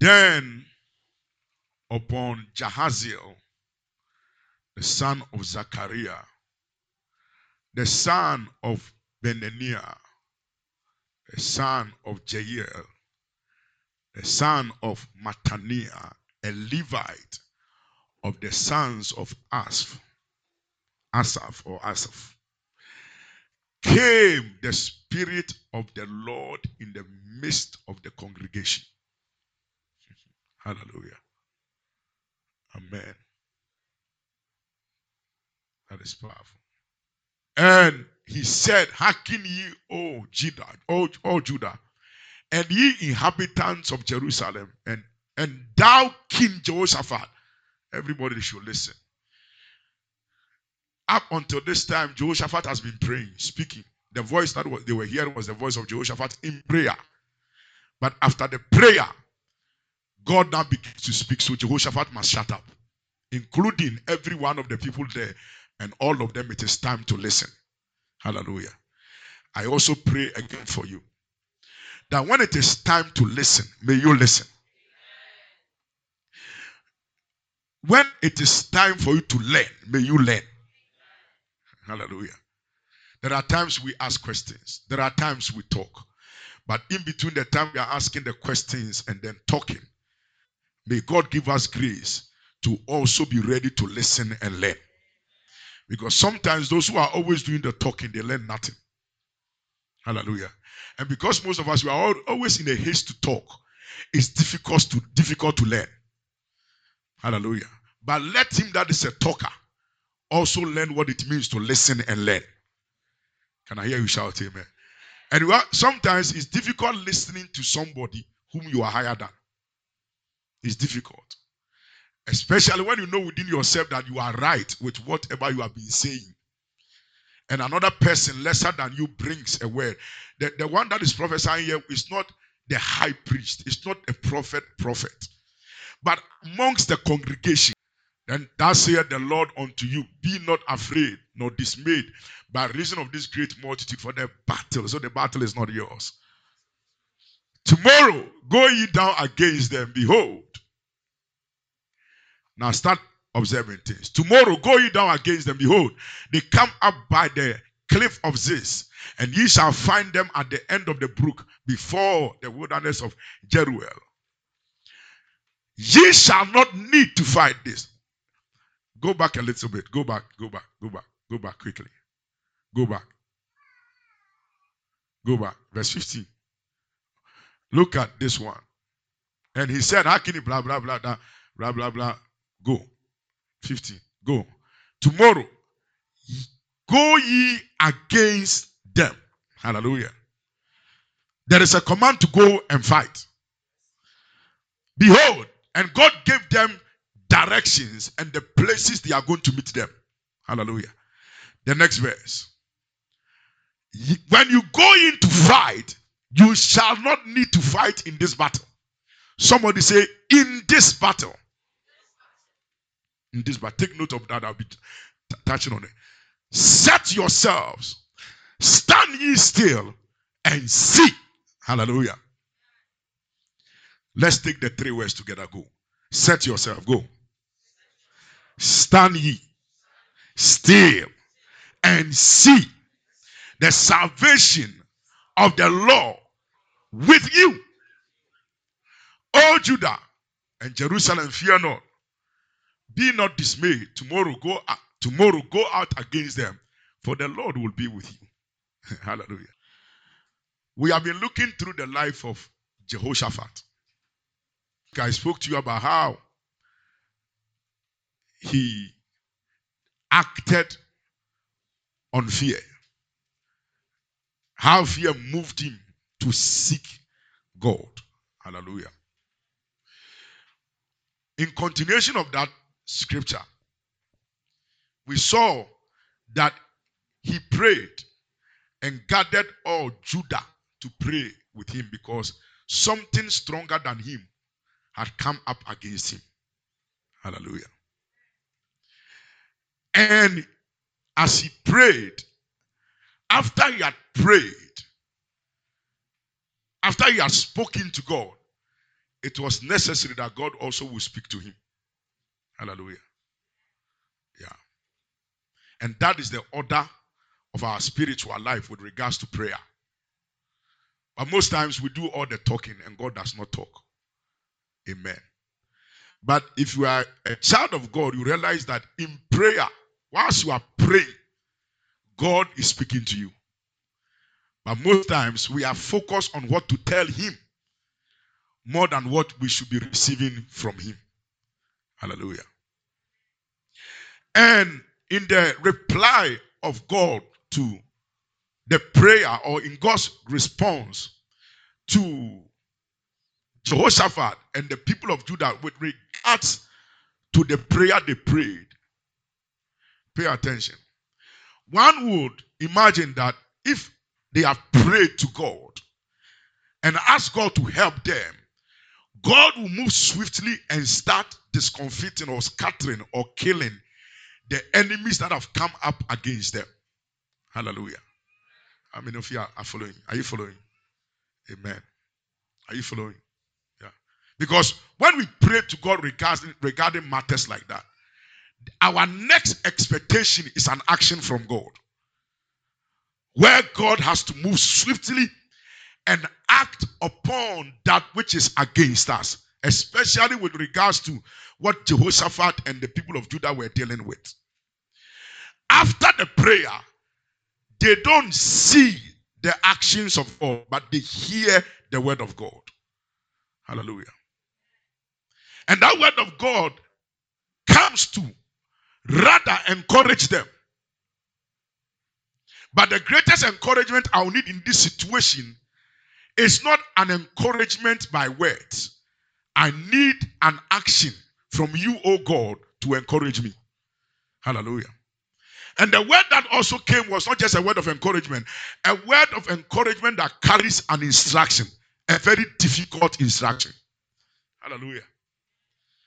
Then upon Jahaziel, the son of Zachariah, the son of Benaniah, the son of Jael, the son of Mattaniah, a Levite of the sons of Asaph, Asaph or Asaph, came the Spirit of the Lord in the midst of the congregation. Hallelujah. Amen. That is powerful. And he said, Hearken ye, O Judah, O, o Judah, and ye inhabitants of Jerusalem, and, and thou King Jehoshaphat. Everybody should listen. Up until this time, Jehoshaphat has been praying, speaking. The voice that was, they were hearing was the voice of Jehoshaphat in prayer. But after the prayer, God now begins to speak. So Jehoshaphat must shut up, including every one of the people there, and all of them. It is time to listen. Hallelujah. I also pray again for you that when it is time to listen, may you listen. When it is time for you to learn, may you learn. Hallelujah. There are times we ask questions, there are times we talk. But in between the time we are asking the questions and then talking, may God give us grace to also be ready to listen and learn. Because sometimes those who are always doing the talking, they learn nothing. Hallelujah. And because most of us we are always in a haste to talk, it's difficult to difficult to learn. Hallelujah. But let him that is a talker also learn what it means to listen and learn. Can I hear you shout amen? And sometimes it's difficult listening to somebody whom you are higher than. It's difficult. Especially when you know within yourself that you are right with whatever you have been saying. And another person lesser than you brings a word. The, the one that is prophesying here is not the high priest, it's not a prophet, prophet. But amongst the congregation, then thus saith the Lord unto you, be not afraid nor dismayed by reason of this great multitude for the battle. So the battle is not yours. Tomorrow go ye down against them. Behold, now start observing things. Tomorrow go ye down against them. Behold, they come up by the cliff of Ziz, and ye shall find them at the end of the brook before the wilderness of Jeruel. Ye shall not need to fight this. Go back a little bit. Go back, go back, go back, go back quickly. Go back. Go back. Verse 15. Look at this one. And he said, How can blah blah blah blah blah blah blah Go. 15. Go. Tomorrow, go ye against them. Hallelujah. There is a command to go and fight. Behold, and God gave them directions and the places they are going to meet them. Hallelujah. The next verse. When you go in to fight, you shall not need to fight in this battle. Somebody say, in this battle in this, but take note of that. I'll be t- touching on it. Set yourselves, stand ye still, and see. Hallelujah. Let's take the three words together. Go. Set yourself. Go. Stand ye still and see the salvation of the Lord with you. O Judah and Jerusalem, fear not. Be not dismayed. Tomorrow go out, tomorrow go out against them, for the Lord will be with you. Hallelujah. We have been looking through the life of Jehoshaphat. I spoke to you about how he acted on fear. How fear moved him to seek God. Hallelujah. In continuation of that, scripture, we saw that he prayed and gathered all Judah to pray with him because something stronger than him had come up against him. Hallelujah. And as he prayed, after he had prayed, after he had spoken to God, it was necessary that God also will speak to him. Hallelujah. Yeah. And that is the order of our spiritual life with regards to prayer. But most times we do all the talking and God does not talk. Amen. But if you are a child of God, you realize that in prayer, whilst you are praying, God is speaking to you. But most times we are focused on what to tell Him more than what we should be receiving from Him. Hallelujah. And in the reply of God to the prayer or in God's response to Jehoshaphat and the people of Judah with regards to the prayer they prayed. Pay attention. One would imagine that if they have prayed to God and asked God to help them, God will move swiftly and start discomfiting or scattering or killing the enemies that have come up against them. Hallelujah. How many of you are following, are you following? Amen. Are you following? Yeah. Because when we pray to God regarding, regarding matters like that, our next expectation is an action from God. Where God has to move swiftly and act upon that which is against us, especially with regards to what Jehoshaphat and the people of Judah were dealing with. After the prayer, they don't see the actions of God, but they hear the word of God. Hallelujah. And that word of God comes to rather encourage them. But the greatest encouragement I'll need in this situation is not an encouragement by words. I need an action from you, O God, to encourage me. Hallelujah. And the word that also came was not just a word of encouragement, a word of encouragement that carries an instruction, a very difficult instruction. Hallelujah.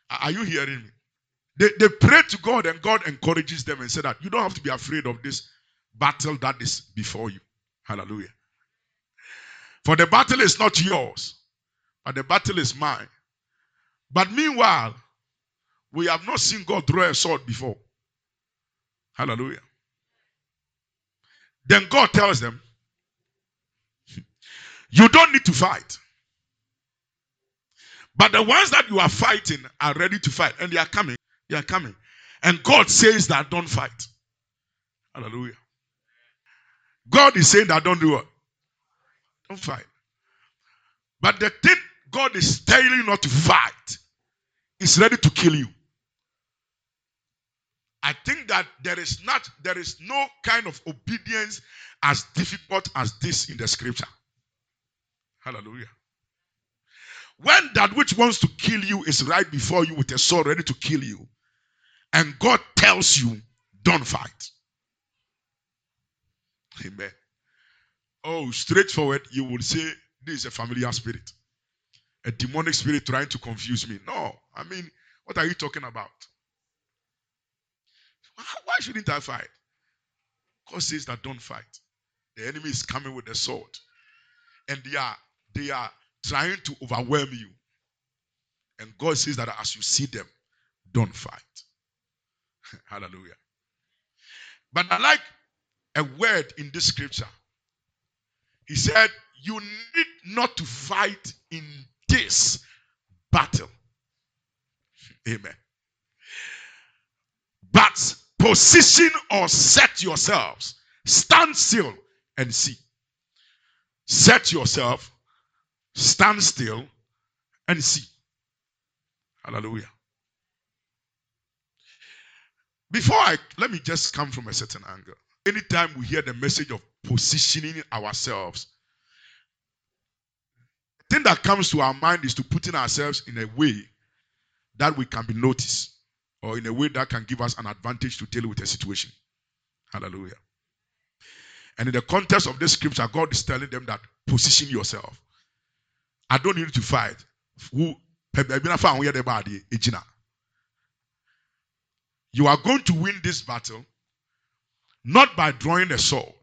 Are you hearing me? They, they pray to God and God encourages them and said that you don't have to be afraid of this battle that is before you. Hallelujah. For the battle is not yours, but the battle is mine. But meanwhile, we have not seen God draw a sword before. Hallelujah. Then God tells them, You don't need to fight. But the ones that you are fighting are ready to fight and they are coming. They are coming. And God says that don't fight. Hallelujah. God is saying that don't do what? Don't fight. But the thing God is telling you not to fight is ready to kill you. I think that there is not there is no kind of obedience as difficult as this in the scripture. Hallelujah. When that which wants to kill you is right before you with a sword ready to kill you, and God tells you, don't fight. Amen. Oh, straightforward, you will say, This is a familiar spirit, a demonic spirit trying to confuse me. No, I mean, what are you talking about? Why shouldn't I fight? God says that don't fight. The enemy is coming with a sword. And they are they are trying to overwhelm you. And God says that as you see them, don't fight. Hallelujah. But I like a word in this scripture. He said, You need not to fight in this battle. Amen. But position or set yourselves. Stand still and see. Set yourself, stand still and see. Hallelujah. Before I let me just come from a certain angle. Anytime we hear the message of positioning ourselves, the thing that comes to our mind is to putting ourselves in a way that we can be noticed or in a way that can give us an advantage to deal with a situation. Hallelujah. And in the context of this scripture, God is telling them that position yourself. I don't need to fight. You are going to win this battle not by drawing a sword.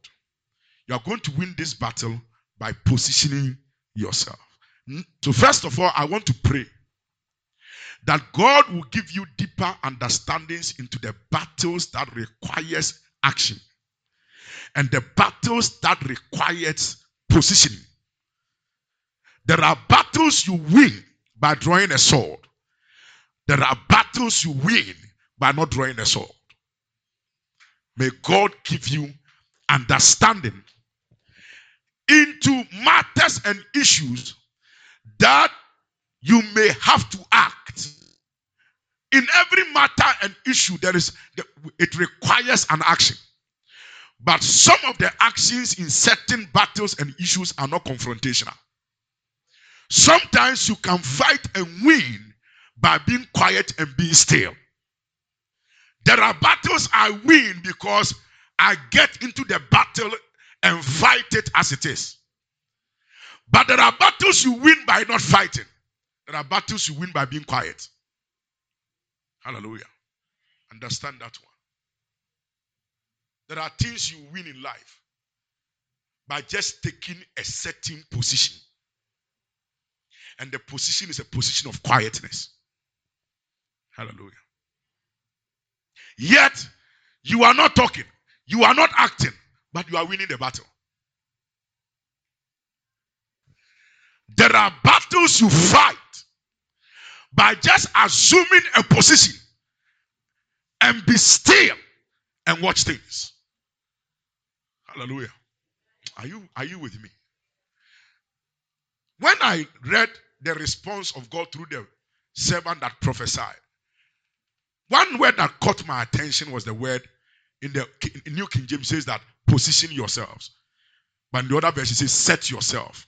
You are going to win this battle by positioning yourself. So, first of all, I want to pray that God will give you deeper understandings into the battles that requires action and the battles that requires positioning. There are battles you win by drawing a sword. There are battles you win by not drawing a sword. May God give you understanding into matters and issues that you may have to act. In every matter and issue, there is it requires an action. But some of the actions in certain battles and issues are not confrontational. Sometimes you can fight and win by being quiet and being still. There are battles I win because I get into the battle and fight it as it is. But there are battles you win by not fighting. There are battles you win by being quiet. Hallelujah. Understand that one. There are things you win in life by just taking a certain position. And the position is a position of quietness. Hallelujah. Yet, you are not talking, you are not acting, but you are winning the battle. There are battles you fight by just assuming a position and be still and watch things. Hallelujah. Are you are you with me? When I read the response of God through the servant that prophesied, one word that caught my attention was the word in the in New King James says that position yourselves. But in the other verse it says set yourself.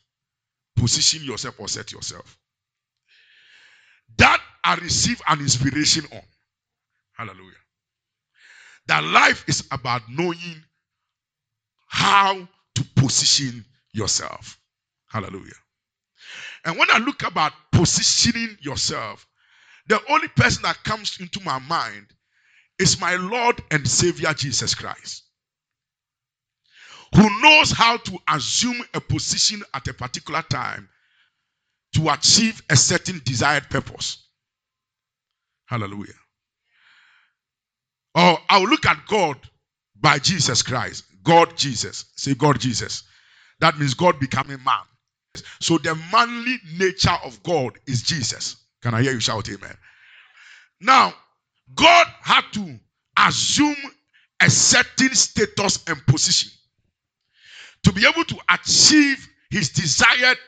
Position yourself or set yourself. That I receive an inspiration on. Hallelujah. That life is about knowing how to position yourself. Hallelujah. And when I look about positioning yourself, the only person that comes into my mind is my Lord and Savior Jesus Christ, who knows how to assume a position at a particular time to achieve a certain desired purpose. Hallelujah. Or I'll look at God by Jesus Christ. God Jesus. Say God Jesus. That means God becoming man. So the manly nature of God is Jesus. Can I hear you shout amen? Now, God had to assume a certain status and position to be able to achieve his desired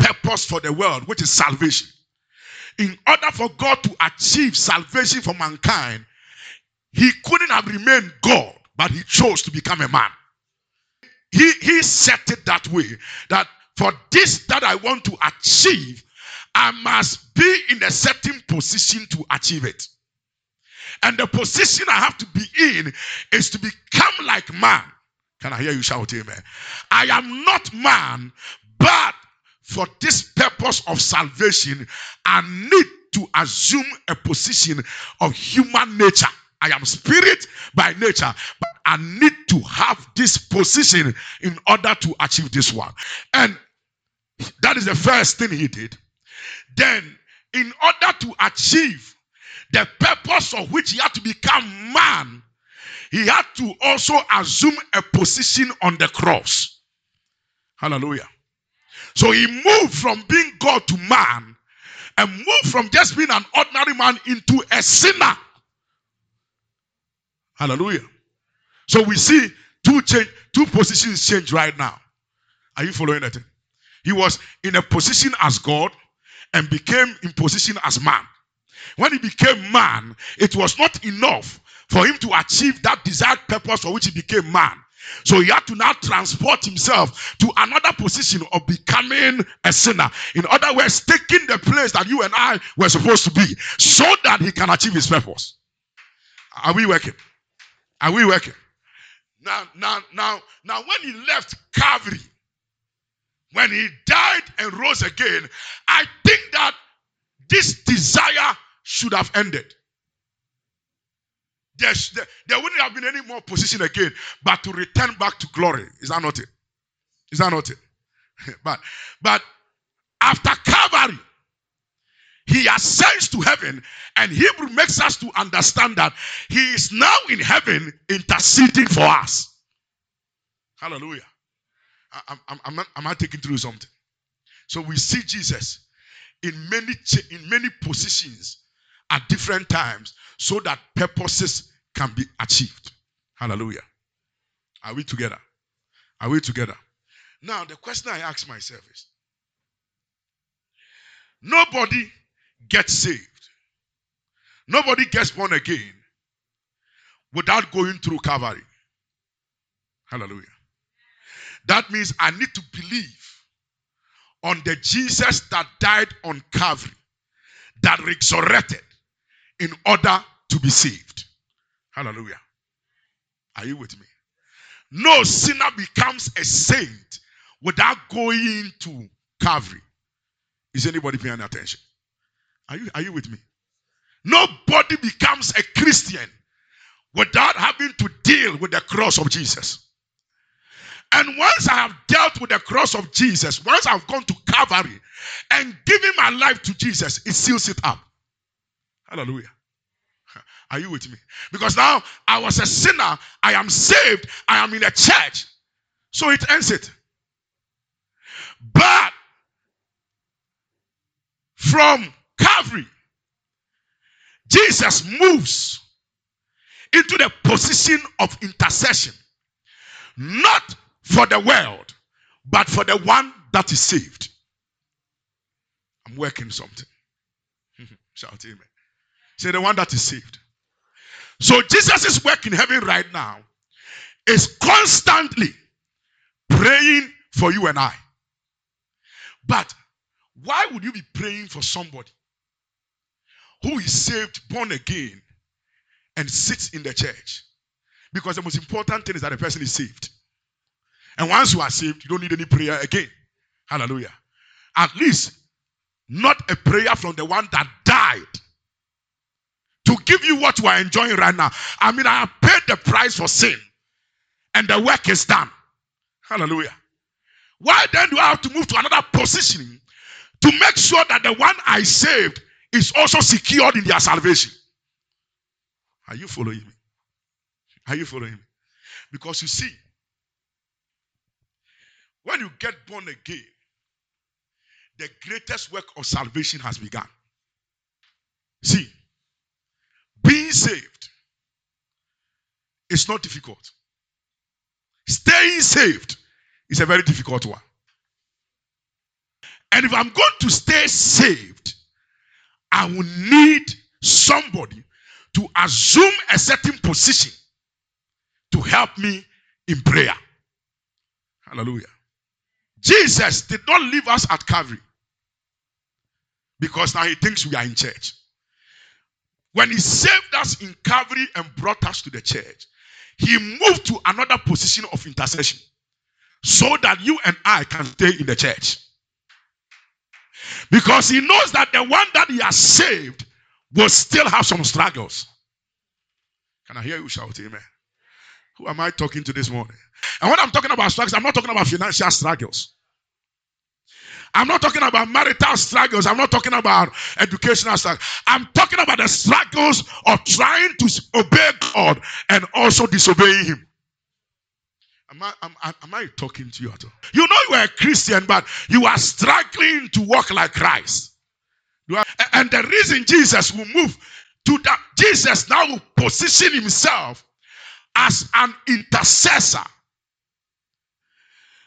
purpose for the world, which is salvation. In order for God to achieve salvation for mankind, he couldn't have remained God, but he chose to become a man. He, he set it that way that for this that I want to achieve, I must be in a certain position to achieve it. And the position I have to be in is to become like man. Can I hear you shout amen? I am not man, but for this purpose of salvation, I need to assume a position of human nature. I am spirit by nature, but I need to have this position in order to achieve this one. And that is the first thing he did. Then, in order to achieve the purpose of which he had to become man, he had to also assume a position on the cross. Hallelujah. So he moved from being God to man and moved from just being an ordinary man into a sinner. Hallelujah. So we see two change, two positions change right now. Are you following that? He was in a position as God and became in position as man. When he became man, it was not enough for him to achieve that desired purpose for which he became man. So he had to now transport himself to another position of becoming a sinner. In other words, taking the place that you and I were supposed to be so that he can achieve his purpose. Are we working? Are we working? Now, now, now, now, when he left Calvary, when he died and rose again, I think that this desire should have ended. There, there wouldn't have been any more position again, but to return back to glory. Is that not it? Is that not it? but, but after Calvary, he ascends to heaven, and Hebrew makes us to understand that he is now in heaven interceding for us. Hallelujah. Am I'm, am I taking through something? So we see Jesus in many in many positions at different times so that purposes can be achieved. Hallelujah. Are we together? Are we together? Now, the question I ask myself is nobody gets saved, nobody gets born again without going through Calvary. Hallelujah. That means I need to believe on the Jesus that died on Calvary, that resurrected in order to be saved. Hallelujah. Are you with me? No sinner becomes a saint without going to Calvary. Is anybody paying attention? Are you, are you with me? Nobody becomes a Christian without having to deal with the cross of Jesus. And once I have dealt with the cross of Jesus, once I've gone to Calvary and given my life to Jesus, it seals it up. Hallelujah. Are you with me? Because now I was a sinner, I am saved, I am in a church. So it ends it. But from Calvary, Jesus moves into the position of intercession, not for the world, but for the one that is saved. I'm working something. Shout amen. Say the one that is saved. So Jesus' work in heaven right now is constantly praying for you and I. But why would you be praying for somebody who is saved, born again, and sits in the church? Because the most important thing is that the person is saved. And once you are saved, you don't need any prayer again. Hallelujah. At least, not a prayer from the one that died to give you what you are enjoying right now. I mean, I have paid the price for sin, and the work is done. Hallelujah. Why then do I have to move to another position to make sure that the one I saved is also secured in their salvation? Are you following me? Are you following me? Because you see, when you get born again, the greatest work of salvation has begun. See, being saved is not difficult. Staying saved is a very difficult one. And if I'm going to stay saved, I will need somebody to assume a certain position to help me in prayer. Hallelujah. Jesus did not leave us at Calvary because now he thinks we are in church. When he saved us in Calvary and brought us to the church, he moved to another position of intercession so that you and I can stay in the church. Because he knows that the one that he has saved will still have some struggles. Can I hear you shout amen? Who am I talking to this morning? And when I'm talking about struggles, I'm not talking about financial struggles. I'm not talking about marital struggles. I'm not talking about educational struggles. I'm talking about the struggles of trying to obey God and also disobeying Him. Am I, am, am I talking to you at all? You know you are a Christian, but you are struggling to walk like Christ. And the reason Jesus will move to that, Jesus now will position himself as an intercessor.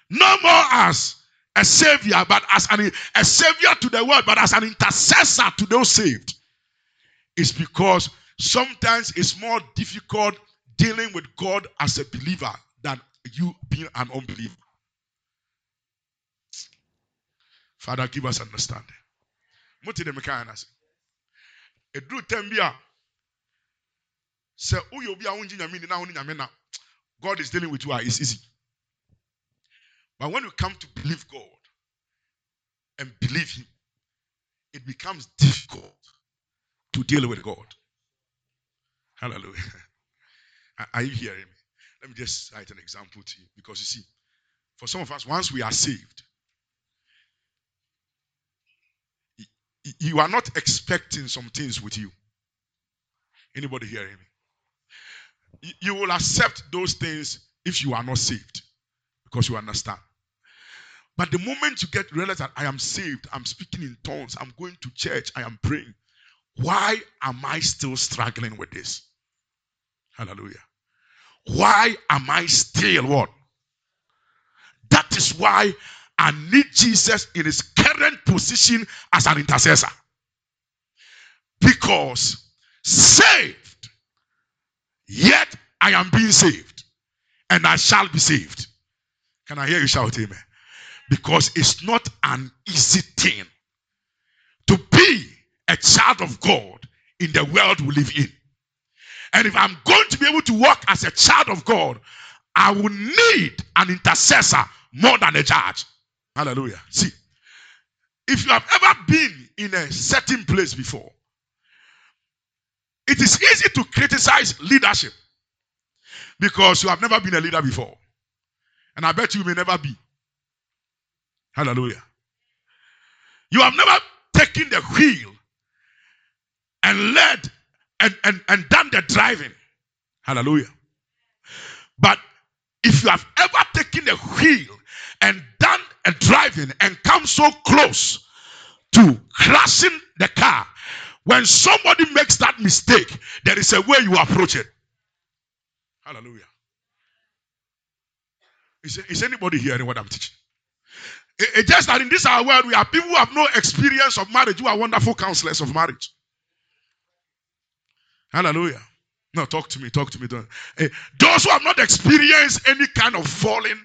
No more as a savior, but as an, a savior to the world, but as an intercessor to those saved. It's because sometimes it's more difficult dealing with God as a believer than you being an unbeliever. Father, give us understanding. Muti. Edru. Se uyo bi a unji nyame na honi nyame. God is dealing with you. Ah, it's easy. But when you come to believe God and believe Him, it becomes difficult to deal with God. Hallelujah. Are you hearing me? Let me just cite an example to you because you see, for some of us, once we are saved, you are not expecting some things with you. Anybody hearing me? You will accept those things if you are not saved because you understand. But the moment you get realize that I am saved, I'm speaking in tongues, I'm going to church, I am praying. Why am I still struggling with this? Hallelujah. Why am I still what? That is why I need Jesus in his current position as an intercessor. Because saved, yet I am being saved, and I shall be saved. Can I hear you shout amen? Because it's not an easy thing to be a child of God in the world we live in. And if I'm going to be able to walk as a child of God, I will need an intercessor more than a judge. Hallelujah. See, if you have ever been in a certain place before, it is easy to criticize leadership because you have never been a leader before. And I bet you may never be. Hallelujah. You have never taken the wheel and led and, and, and done the driving. Hallelujah. But if you have ever taken the wheel and done a driving and come so close to crashing the car, when somebody makes that mistake, there is a way you approach it. Hallelujah. Is, is anybody hearing what I'm teaching? It just that in this our world, we have people who have no experience of marriage who are wonderful counselors of marriage. Hallelujah. No, talk to me, talk to me. Hey, eh, those who have not experienced any kind of falling,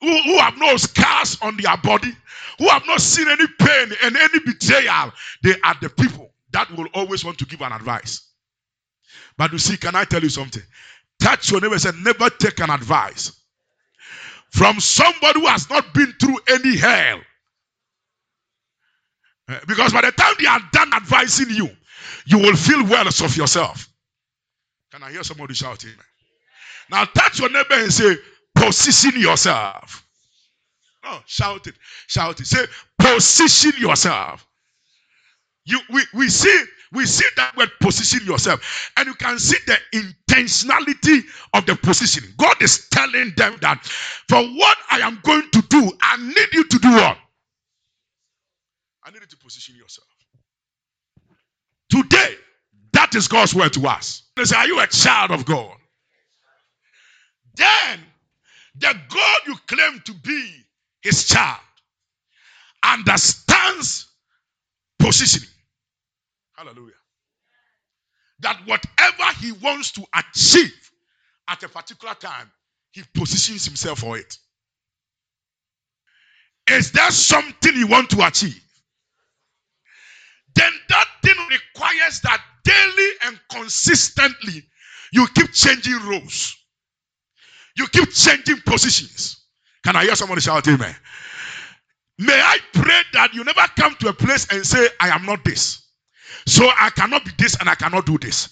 who, who have no scars on their body, who have not seen any pain and any betrayal, they are the people that will always want to give an advice. But you see, can I tell you something? Touch your neighbor and say, never take an advice from somebody who has not been through any hell. Eh, because by the time they are done advising you, you will feel well of yourself. Can I hear somebody shouting? Now touch your neighbor and say, position yourself. Oh, shout it. Shout it. Say, position yourself. You we, we see we see that word position yourself, and you can see the intentionality of the positioning. God is telling them that for what I am going to do, I need you to do what? I need you to position yourself. Today, that is God's word to us. They say, Are you a child of God? Then the God you claim to be his child understands positioning. Hallelujah. That whatever he wants to achieve at a particular time, he positions himself for it. Is there something you want to achieve? Then that thing requires that daily and consistently you keep changing roles. You keep changing positions. Can I hear somebody shout amen? May I pray that you never come to a place and say, I am not this. So I cannot be this and I cannot do this.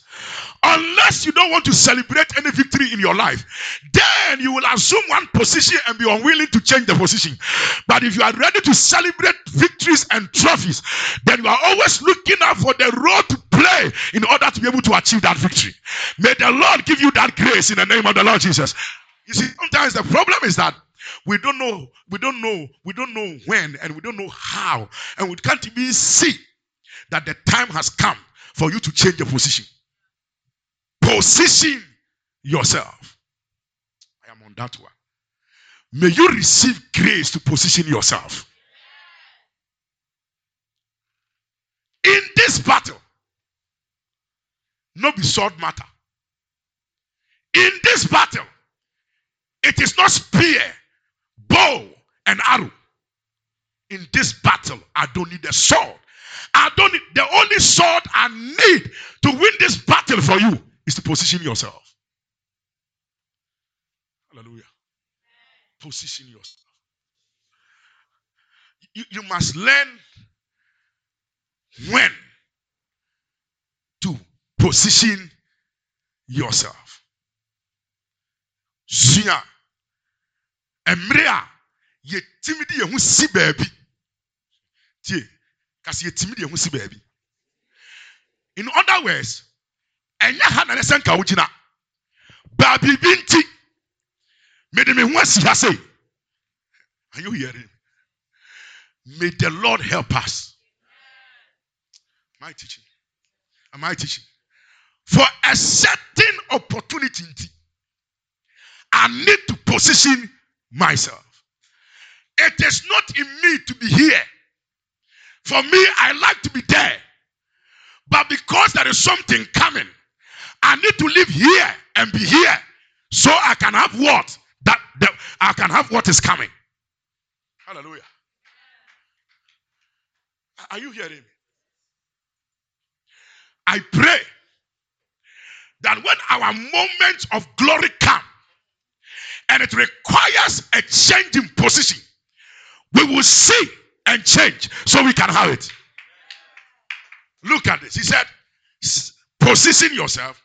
Unless you don't want to celebrate any victory in your life, then you will assume one position and be unwilling to change the position. But if you are ready to celebrate victories and trophies, then you are always looking out for the role to play in order to be able to achieve that victory. May the Lord give you that grace in the name of the Lord Jesus. You see, sometimes the problem is that we don't know, we don't know, we don't know when, and we don't know how, and we can't even see that the time has come for you to change your position. Position yourself. I am on that one. May you receive grace to position yourself. In this battle, no be sword matter. In this battle, it is not spear, bow, and arrow. In this battle, I don't need a sword. I don't need the only sword I need to win this battle for you is to position yourself. Hallelujah. Position yourself. You, you must learn when to position yourself. Sua. Mmerɛ a yɛtumi de yɛn ho si. In other words ɛnyɛ ha na ne sɛ nka wogyina baabi bi nti mede me ho asi ha sei are you hearing? May the lord help us. I teaching? Am i teaching? For a certain opportunity i need to position myself. It is not in me to be here for me i like to be there. But because there is something coming i need to live here and be here so i can have what that, that i can have what is coming. Hallelujah. Are you hearing me? I pray that when our moment of glory come and it requires a change in position we will see and change so we can have it. Look at this. He said position yourself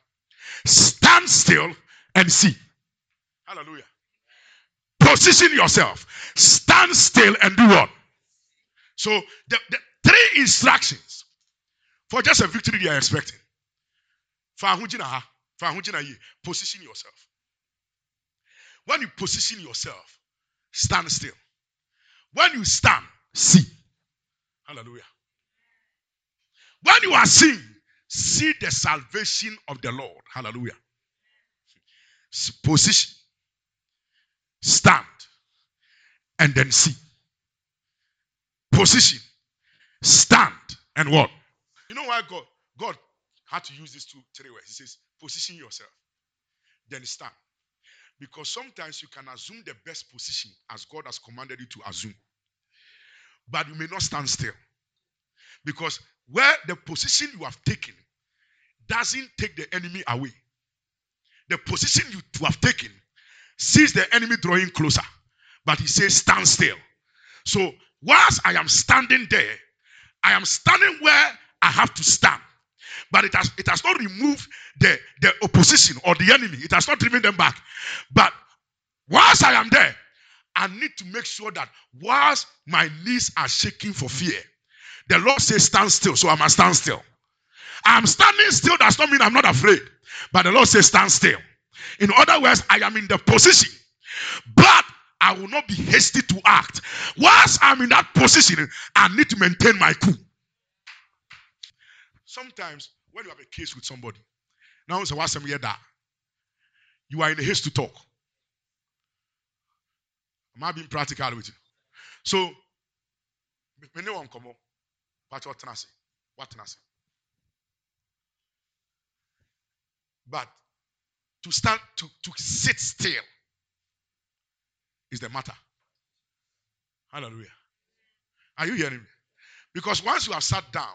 stand still and see. Hallelujah. Position yourself stand still and do what? So the, the three instructions for just a victory they are expecting. Position yourself. When you position yourself stand still. When you stand see. Hallelujah. When you are seeing see the salvation of the lord. Hallelujah. Position. Stand. And then see. Position. Stand. And what? You know why god god had to use these two three words? He says position yourself. Then stand. Because sometimes you can assume the best position as god has commanded you to assume but you may not stand still. Because where the position you have taken doesn't take the enemy away the position you have taken sees the enemy drawing closer but he says stand still. So whilst i am standing there i am standing where i have to stand. But it has it has not removed the the opposition or the enemy. It has not driven them back. But whilst i am there i need to make sure that whilst my knees are shaking for fear the lord says stand still so i must stand still i'm standing still does not mean i'm not afraid but the lord says stand still in other words i am in the position but I will not be hasty to act. Whilst I'm in that position, I need to maintain my cool. Sometimes when you have a case with somebody, now say what's some that you are in a haste to talk. Am I being practical with you? So, me no one come up. But what tenase? What tenase? But to stand to, to sit still is the matter. Hallelujah. Are you hearing me? Because once you have sat down,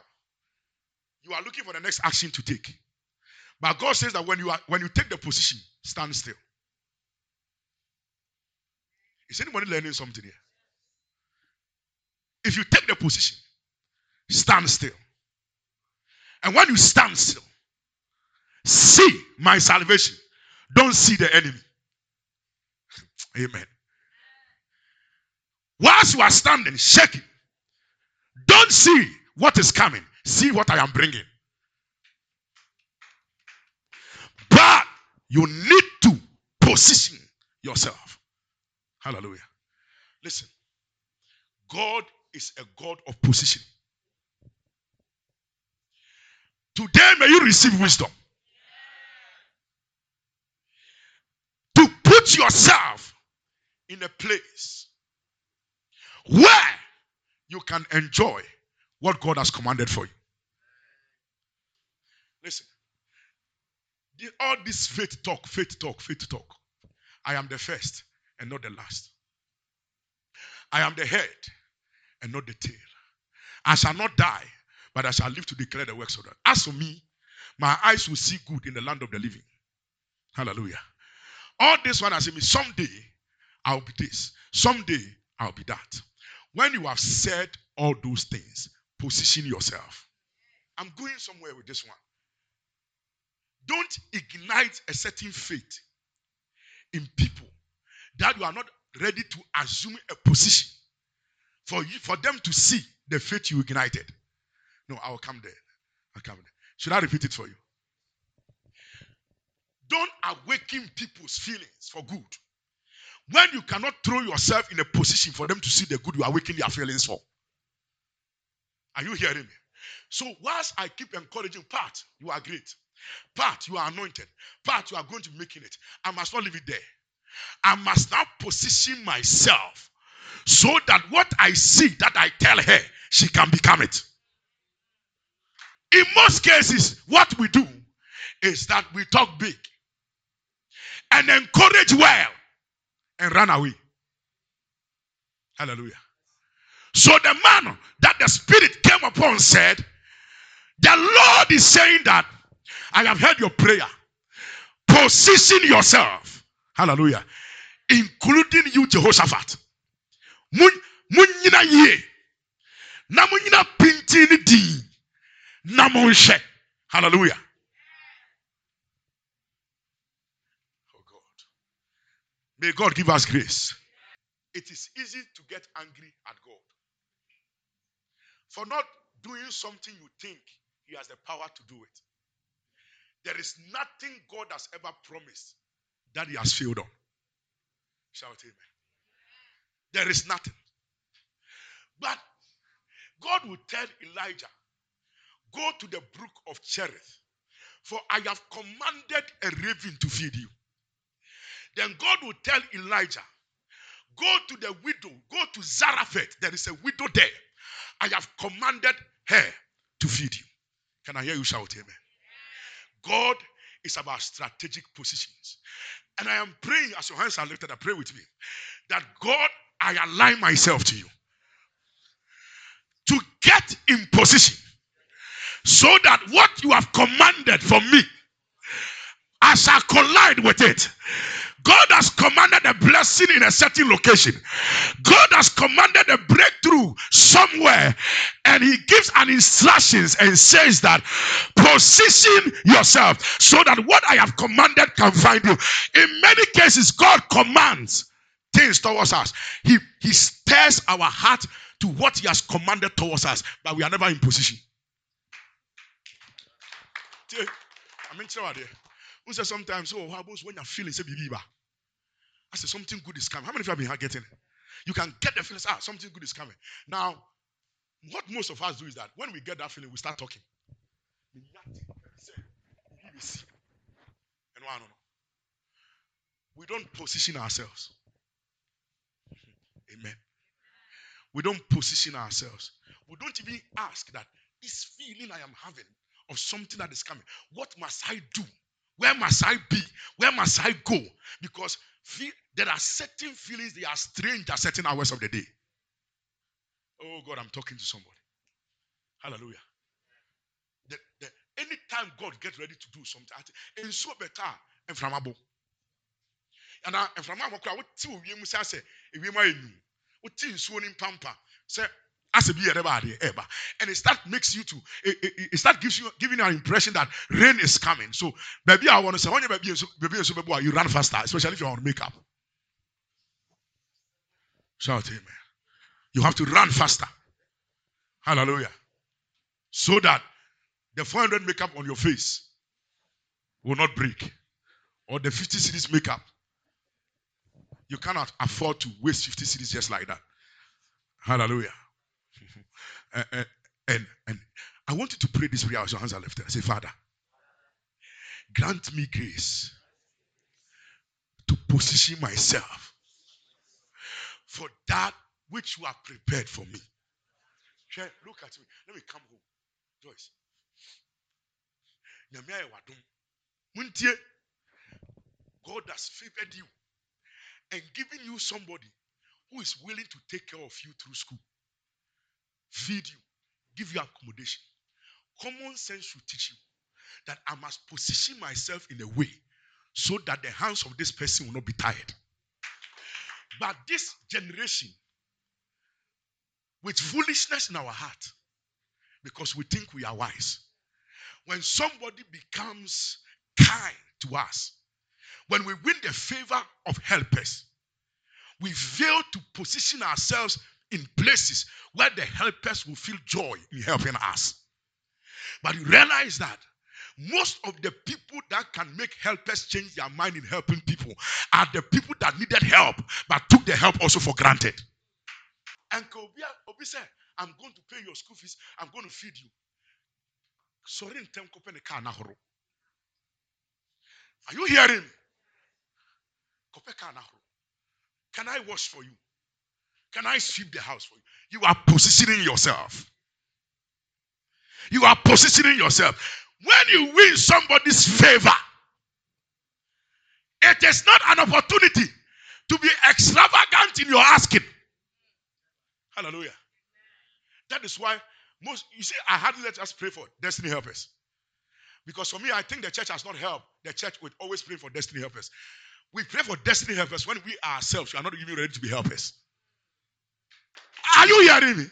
you are looking for the next action to take. But God says that when you are when you take the position, stand still. Is anybody learning something here? If you take the position, stand still. And when you stand still, see my salvation. Don't see the enemy. Amen. Whilst you are standing, shaking, don't see what is coming. See what I am bringing. But you need to position yourself. Hallelujah. Listen, God is a God of position. Today, may you receive wisdom to put yourself in a place where you can enjoy what God has commanded for you. Listen, all this faith talk, faith talk, faith talk. I am the first and not the last. I am the head and not the tail. I shall not die, but I shall live to declare the works of God. As for me, my eyes will see good in the land of the living. Hallelujah. All this one I say me someday I'll be this, someday I'll be that. When you have said all those things, position yourself. I'm going somewhere with this one. Don't ignite a certain faith in people that you are not ready to assume a position for you for them to see the faith you ignited. No, I will come there. I'll come there. Should I repeat it for you? Don't awaken people's feelings for good. When you cannot throw yourself in a position for them to see the good you awaken their feelings for. Are you hearing me? So, whilst I keep encouraging, part, you are great. Part, you are anointed. Part, you are going to be making it. I must not leave it there. I must now position myself so that what I see that I tell her, she can become it. In most cases, what we do is that we talk big and encourage well and run away. Hallelujah. So the man that the Spirit came upon said, The Lord is saying that I have heard your prayer. Position yourself. Hallelujah. Including you, Jehoshaphat. Munyina ye. Na munyina pinti ni di. Na Hallelujah. Oh God. May God give us grace. It is easy to get angry at God for not doing something you think He has the power to do it. There is nothing God has ever promised that He has failed on. Shout amen. There is nothing. But God will tell Elijah, Go to the brook of Cherith, for I have commanded a raven to feed you. Then God will tell Elijah, Go to the widow, go to Zarephath. There is a widow there. I have commanded her to feed you. Can I hear you shout amen? God is about strategic positions. And I am praying as your hands are lifted, I pray with me that God, I align myself to you to get in position so that what you have commanded for me, I shall collide with it. God has commanded a blessing in a certain location. God has commanded a breakthrough somewhere, and He gives an instructions and says that position yourself so that what I have commanded can find you. In many cases, God commands things towards us. He He stirs our heart to what He has commanded towards us, but we are never in position. I mean, sometimes, oh, how about when you're feeling, say, I said, something good is coming. How many of you have been getting it? You can get the feeling, ah, something good is coming. Now, what most of us do is that when we get that feeling, we start talking. We don't position ourselves. Amen. We don't position ourselves. We don't even ask that this feeling I am having of something that is coming, what must I do? Where must I be? Where must I go? Because feel, there are certain feelings, they are strange at certain hours of the day. Oh God, I'm talking to somebody. Hallelujah. The, the, anytime God gets ready to do something, and so better and flammable. And I and from what you say, if you might what pampa, say, as a ever and it start makes you to it, it, it start gives you giving you an impression that rain is coming. So baby i want to say when you baby baby baby you run faster especially if you're on makeup. Shout amen. You have to run faster. Hallelujah. So that the 400 makeup on your face will not break. Or the 50 cedis makeup you cannot afford to waste 50 cedis just like that. Hallelujah and, and, and I want you to pray this prayer as your hands are lifted. Say, Father, grant me grace to position myself for that which you have prepared for me. Look at me. Let me come home. Joyce. God has favored you and given you somebody who is willing to take care of you through school feed you, give you accommodation. Common sense should teach you that I must position myself in a way so that the hands of this person will not be tired. But this generation, with foolishness in our heart, because we think we are wise, when somebody becomes kind to us, when we win the favor of helpers, we fail to position ourselves in places where the helpers will feel joy in helping us. But you realize that most of the people that can make helpers change their mind in helping people are the people that needed help but took the help also for granted. And Obi uh, said, I'm going to pay your school fees, I'm going to feed you. Sorry, Are you hearing? Can I wash for you? Can I sweep the house for you? You are positioning yourself. You are positioning yourself. When you win somebody's favor, it is not an opportunity to be extravagant in your asking. Hallelujah. That is why most you see, I hardly let us pray for destiny helpers. Because for me, I think the church has not helped. The church would always pray for destiny helpers. We pray for destiny helpers when we ourselves are not even ready to be helpers. Are you hearing me?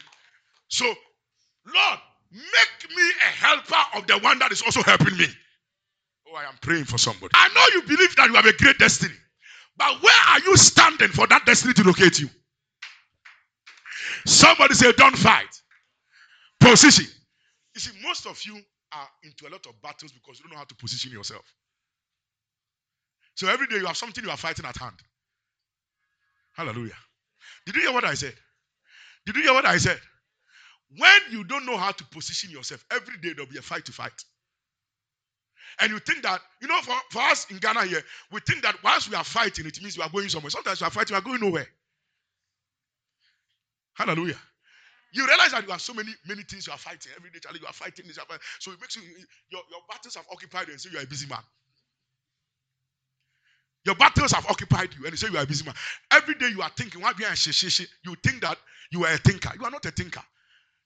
So, Lord, make me a helper of the one that is also helping me. Oh, I am praying for somebody. I know you believe that you have a great destiny, but where are you standing for that destiny to locate you? Somebody say, Don't fight. Position. You see, most of you are into a lot of battles because you don't know how to position yourself. So every day you have something you are fighting at hand. Hallelujah. Did you hear what I said? Did you hear what I said? When you don't know how to position yourself, every day there'll be a fight to fight. And you think that, you know, for, for us in Ghana here, we think that once we are fighting, it means we are going somewhere. Sometimes we are fighting, we are going nowhere. Hallelujah. You realize that you have so many many things you are fighting every day. Charlie, you are fighting this. So it makes you your, your battles have occupied you and say you are a busy man. Your battles have occupied you and you say you are a busy man. Every day you are thinking, why be You think that you are a thinker. You are not a thinker.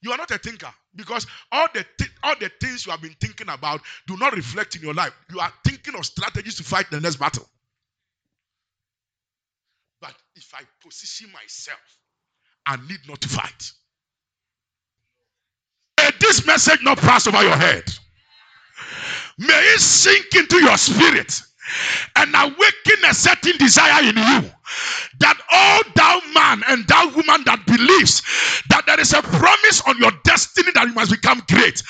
You are not a thinker because all the th- all the things you have been thinking about do not reflect in your life. You are thinking of strategies to fight the next battle. But if I position myself, I need not to fight. This message not pass over your head. May it sink into your spirit and awaken a certain desire in you that all thou man and thou woman that believes that there is a promise on your destiny that you must become great.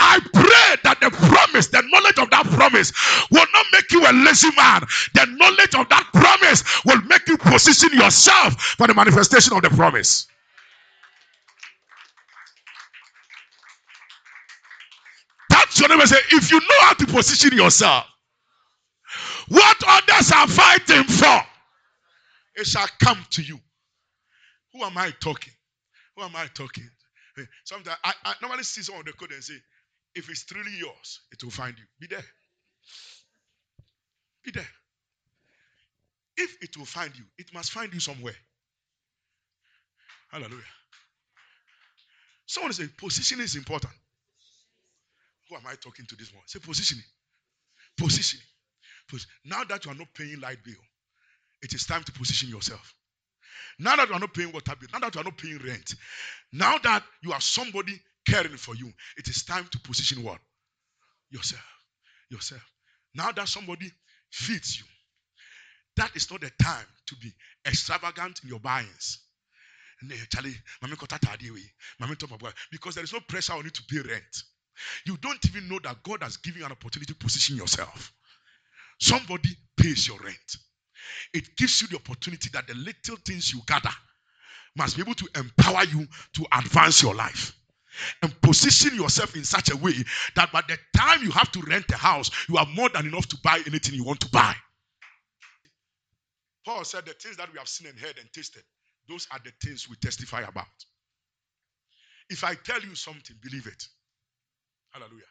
I pray that the promise, the knowledge of that promise, will not make you a lazy man. The knowledge of that promise will make you position yourself for the manifestation of the promise. Your name. Say, if you know how to position yourself, what others are fighting for, it shall come to you. Who am I talking? Who am I talking? Sometimes I, I normally see some of the code and say, if it's truly yours, it will find you. Be there. Be there. If it will find you, it must find you somewhere. Hallelujah. Someone say position is important. Who am I talking to this one? Say positioning. Positioning. Now that you are not paying light bill, it is time to position yourself. Now that you are not paying water bill, now that you are not paying rent, now that you are somebody caring for you, it is time to position what? Yourself. Yourself. Now that somebody feeds you, that is not the time to be extravagant in your buyings. Because there is no pressure on you to pay rent. You don't even know that God has given you an opportunity to position yourself. Somebody pays your rent. It gives you the opportunity that the little things you gather must be able to empower you to advance your life and position yourself in such a way that by the time you have to rent a house, you have more than enough to buy anything you want to buy. Paul said, The things that we have seen and heard and tasted, those are the things we testify about. If I tell you something, believe it. Hallelujah.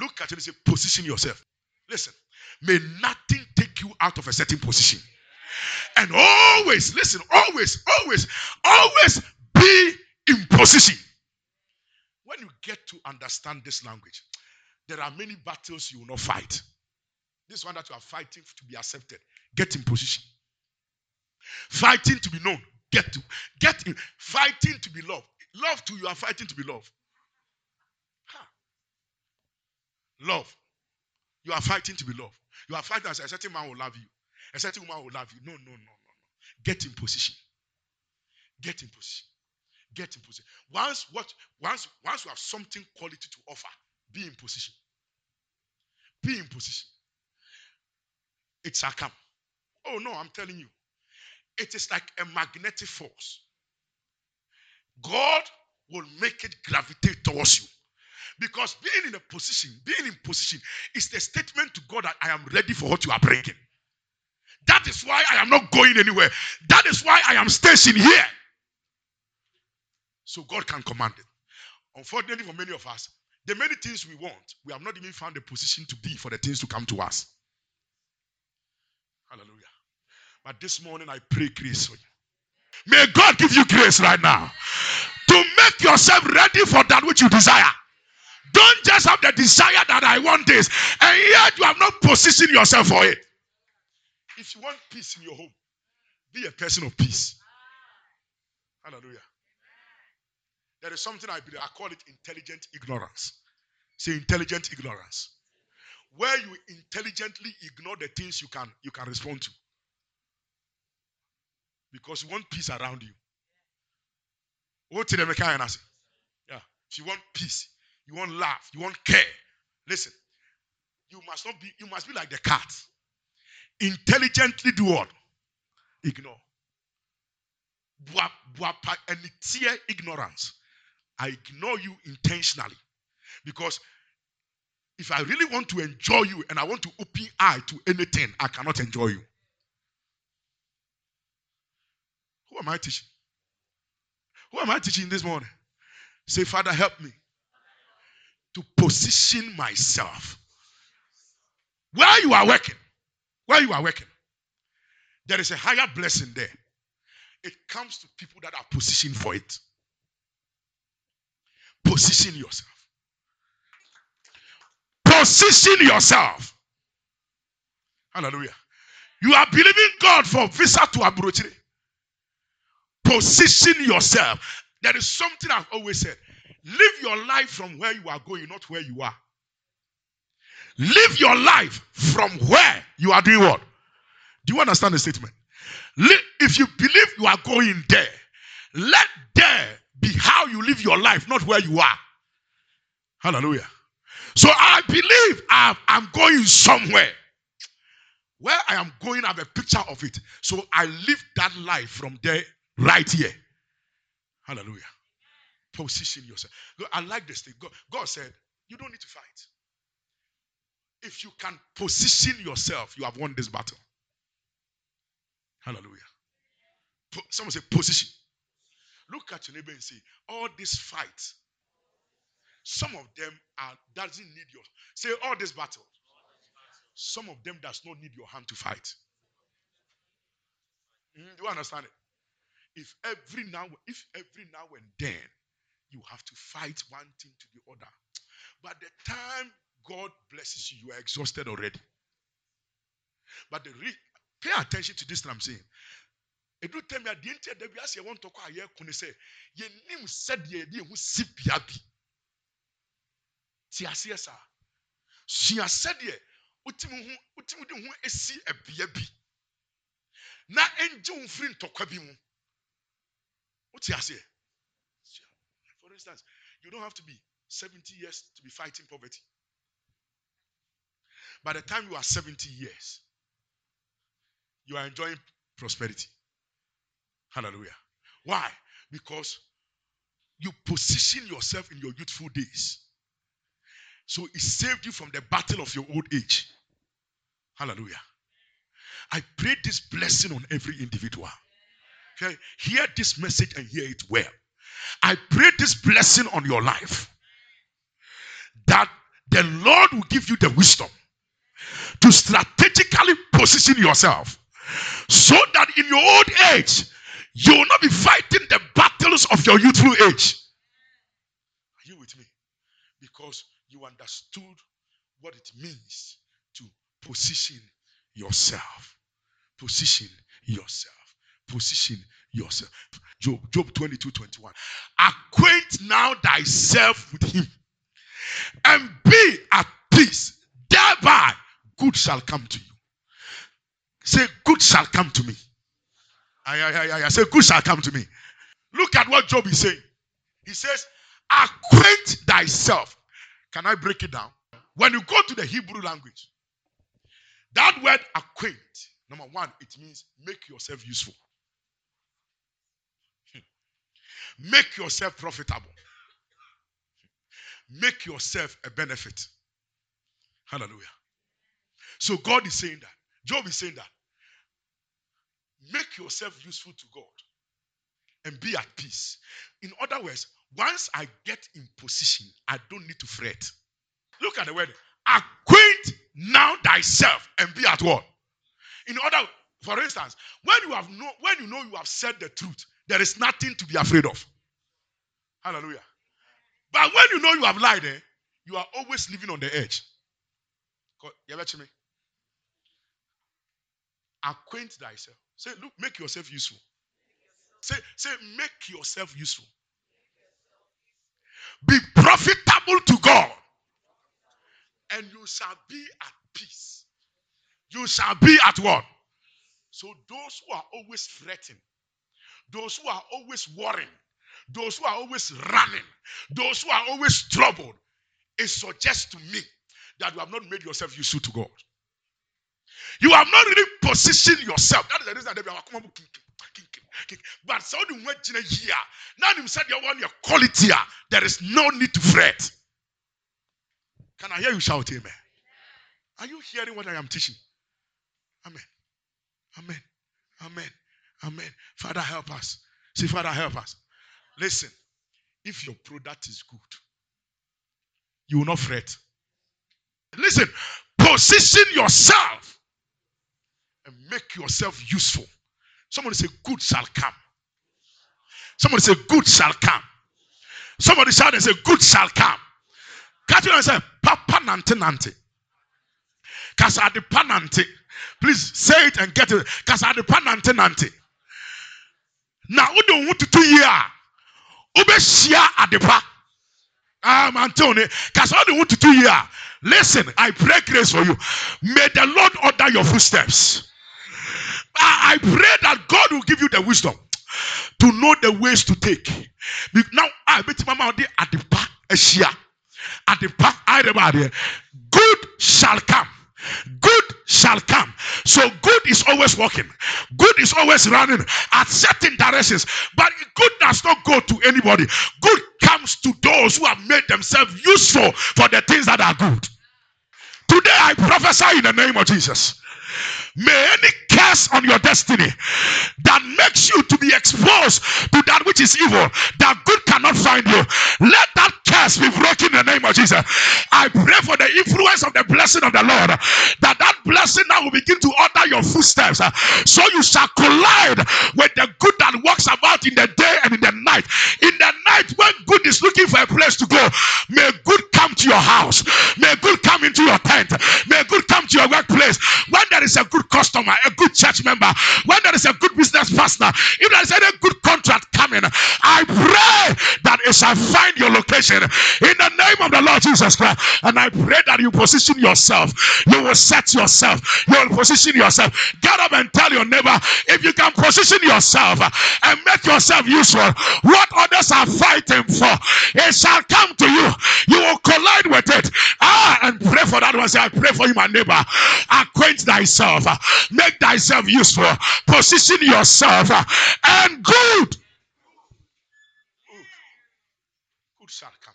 Look at it and say, Position yourself. Listen, may nothing take you out of a certain position. And always, listen, always, always, always be in position. When you get to understand this language, there are many battles you will not fight. This one that you are fighting to be accepted, get in position. Fighting to be known, get to get in. Fighting to be loved, love to you are fighting to be loved. Love you are fighting to be loved. You are fighting as a certain man will love you. A certain woman will love you. No, no, no, no, no. Get in position. Get in position. Get in position. Once what once once you have something quality to offer, Be in position. Be in position. It shall come. Oh no, I'm telling you. It is like a magnetic force. God will make it gravitate towards you. Because being in a position, being in position is the statement to God that I am ready for what you are bringing. That is why I am not going anywhere. That is why I am stationed here. So God can command it. Unfortunately, for many of us, the many things we want, we have not even found a position to be for the things to come to us. Hallelujah. But this morning I pray grace for you. May God give you grace right now to make yourself ready for that which you desire. Don't just have the desire that I want this, and yet you have not positioned yourself for it. If you want peace in your home, be a person of peace. Hallelujah. There is something I believe, I call it intelligent ignorance. Say intelligent ignorance. Where you intelligently ignore the things you can you can respond to. Because you want peace around you. What did say? Yeah. If you want peace, you won't laugh. you won't care. Listen, you must not be, you must be like the cat. Intelligently do what? Ignore. Ignorance. I ignore you intentionally. Because if I really want to enjoy you and I want to open eye to anything, I cannot enjoy you. Who am I teaching? Who am I teaching this morning? Say, Father, help me to position myself where you are working. Where you are working, there is a higher blessing there. It comes to people that are positioned for it. Position yourself. Position yourself. Hallelujah. You are believing God for visa to Aburochire. Position yourself. There is something I've always said. Live your life from where you are going, not where you are. Live your life from where you are doing what? Do you understand the statement? If you believe you are going there, let there be how you live your life, not where you are. Hallelujah. So I believe I'm going somewhere. Where I am going, I have a picture of it. So I live that life from there, right here. Hallelujah. Position yourself. I like this thing. God, God said, You don't need to fight. If you can position yourself, you have won this battle. Hallelujah. Someone say position. Look at your neighbor and say, all this fight, some of them are doesn't need your say all this battle. Some of them does not need your hand to fight. Mm, do you understand it? If every now, if every now and then you have to fight one thing to the other, But the time God blesses you, you are exhausted already. But the re- pay attention to this that I'm saying. ɛdu tɛm a deɛ nti a dabi asɛ wɔn ntɔkɔ a yɛko ne sɛ yɛnim sɛdeɛ yɛde ehu si bea bi. Te aseɛ saa sua sɛdeɛ wotumi ho wotumi de ho esi ɛbea bi. Na ɛngye wo firi ntɔkwa bi mu. Aseɛ for instance you don't have to be 70 years to be fighting poverty by the time you are 70 years, you are enjoying prosperity. Hallelujah. Why? Because you position yourself in your youthful days. So it saved you from the battle of your old age. Hallelujah. I pray this blessing on every individual. Okay? Hear this message and hear it well. I pray this blessing on your life that the Lord will give you the wisdom to strategically position yourself so that in your old age you will not be fighting the battles of your youthful age. Are you with me? Because you understood what it means to position yourself. Position yourself. Position yourself. Job, Job 22 21. Acquaint now thyself with him and be at peace, thereby good shall come to you. Say, good shall come to me. I, I, I, I say, good shall come to me. Look at what Job is saying. He says, acquaint thyself. Can I break it down? When you go to the Hebrew language, that word acquaint, number one, it means make yourself useful. Make yourself profitable. Make yourself a benefit. Hallelujah. So God is saying that. Job is saying that. Make yourself useful to God and be at peace. In other words, once I get in position, I don't need to fret. Look at the word. Acquaint now thyself and be at what? In other, for instance, when you have know, when you know you have said the truth, there is nothing to be afraid of. Hallelujah. But when you know you have lied, eh, you are always living on the edge. You ever me? Acquaint thyself. Say, look, make yourself useful. Say, say, make yourself useful. Be profitable to God. And you shall be at peace. You shall be at what? So those who are always fretting, those who are always worrying, those who are always running, those who are always troubled, it suggests to me that you have not made yourself useful to God. You have not really positioned yourself. That is the reason that they are coming but so the way here now you said you want your quality ah, there is no need to fret. Can i hear you shout amen? Are you hearing what i am teaching? Amen. Amen. Amen amen father help us see father help us listen if your product is good you will not fret listen position yourself and make yourself useful Somebody say, Good shall come. Somebody say, Good shall come. Somebody shout and say, Good shall come. Catch and say, Papa Nante Nante. Kasadi Panante. Please say it and get it. Kasadi Panante Nante. Now, who don't want to do here? Ube shia adepa. Um, Antony, because all want to do here. Listen, I pray grace for you. May the Lord order your footsteps. I pray that God will give you the wisdom to know the ways to take. Now, I bet mama at the back, at the back, good shall come. Good shall come. So good is always working. Good is always running at certain directions. But good does not go to anybody. Good comes to those who have made themselves useful for the things that are good. Today I prophesy in the name of Jesus. May any curse on your destiny that makes you to be exposed to that which is evil, that good cannot find you, let that curse be broken in the name of Jesus. I pray for the influence of the blessing of the Lord, that that blessing now will begin to order your footsteps, uh, so you shall collide with the good that walks about in the day and in the night. In the night, when good is looking for a place to go, may good come to your house, may good come into your tent, may good come to your workplace. When there is a good customer, a good church member, when there is a good business partner, if there is any good contract coming, I pray that it shall find your location in the name of the Lord Jesus Christ. And I pray that you position yourself, you will set yourself, you will position yourself. Get up and tell your neighbor if you can position yourself and make yourself useful, what others are fighting for, it shall come to you. You will collide with it. Ah, and pray for that one. Say, I pray for you, my neighbor. Acquaint thyself, make thyself useful, position yourself, and good. Good shall come.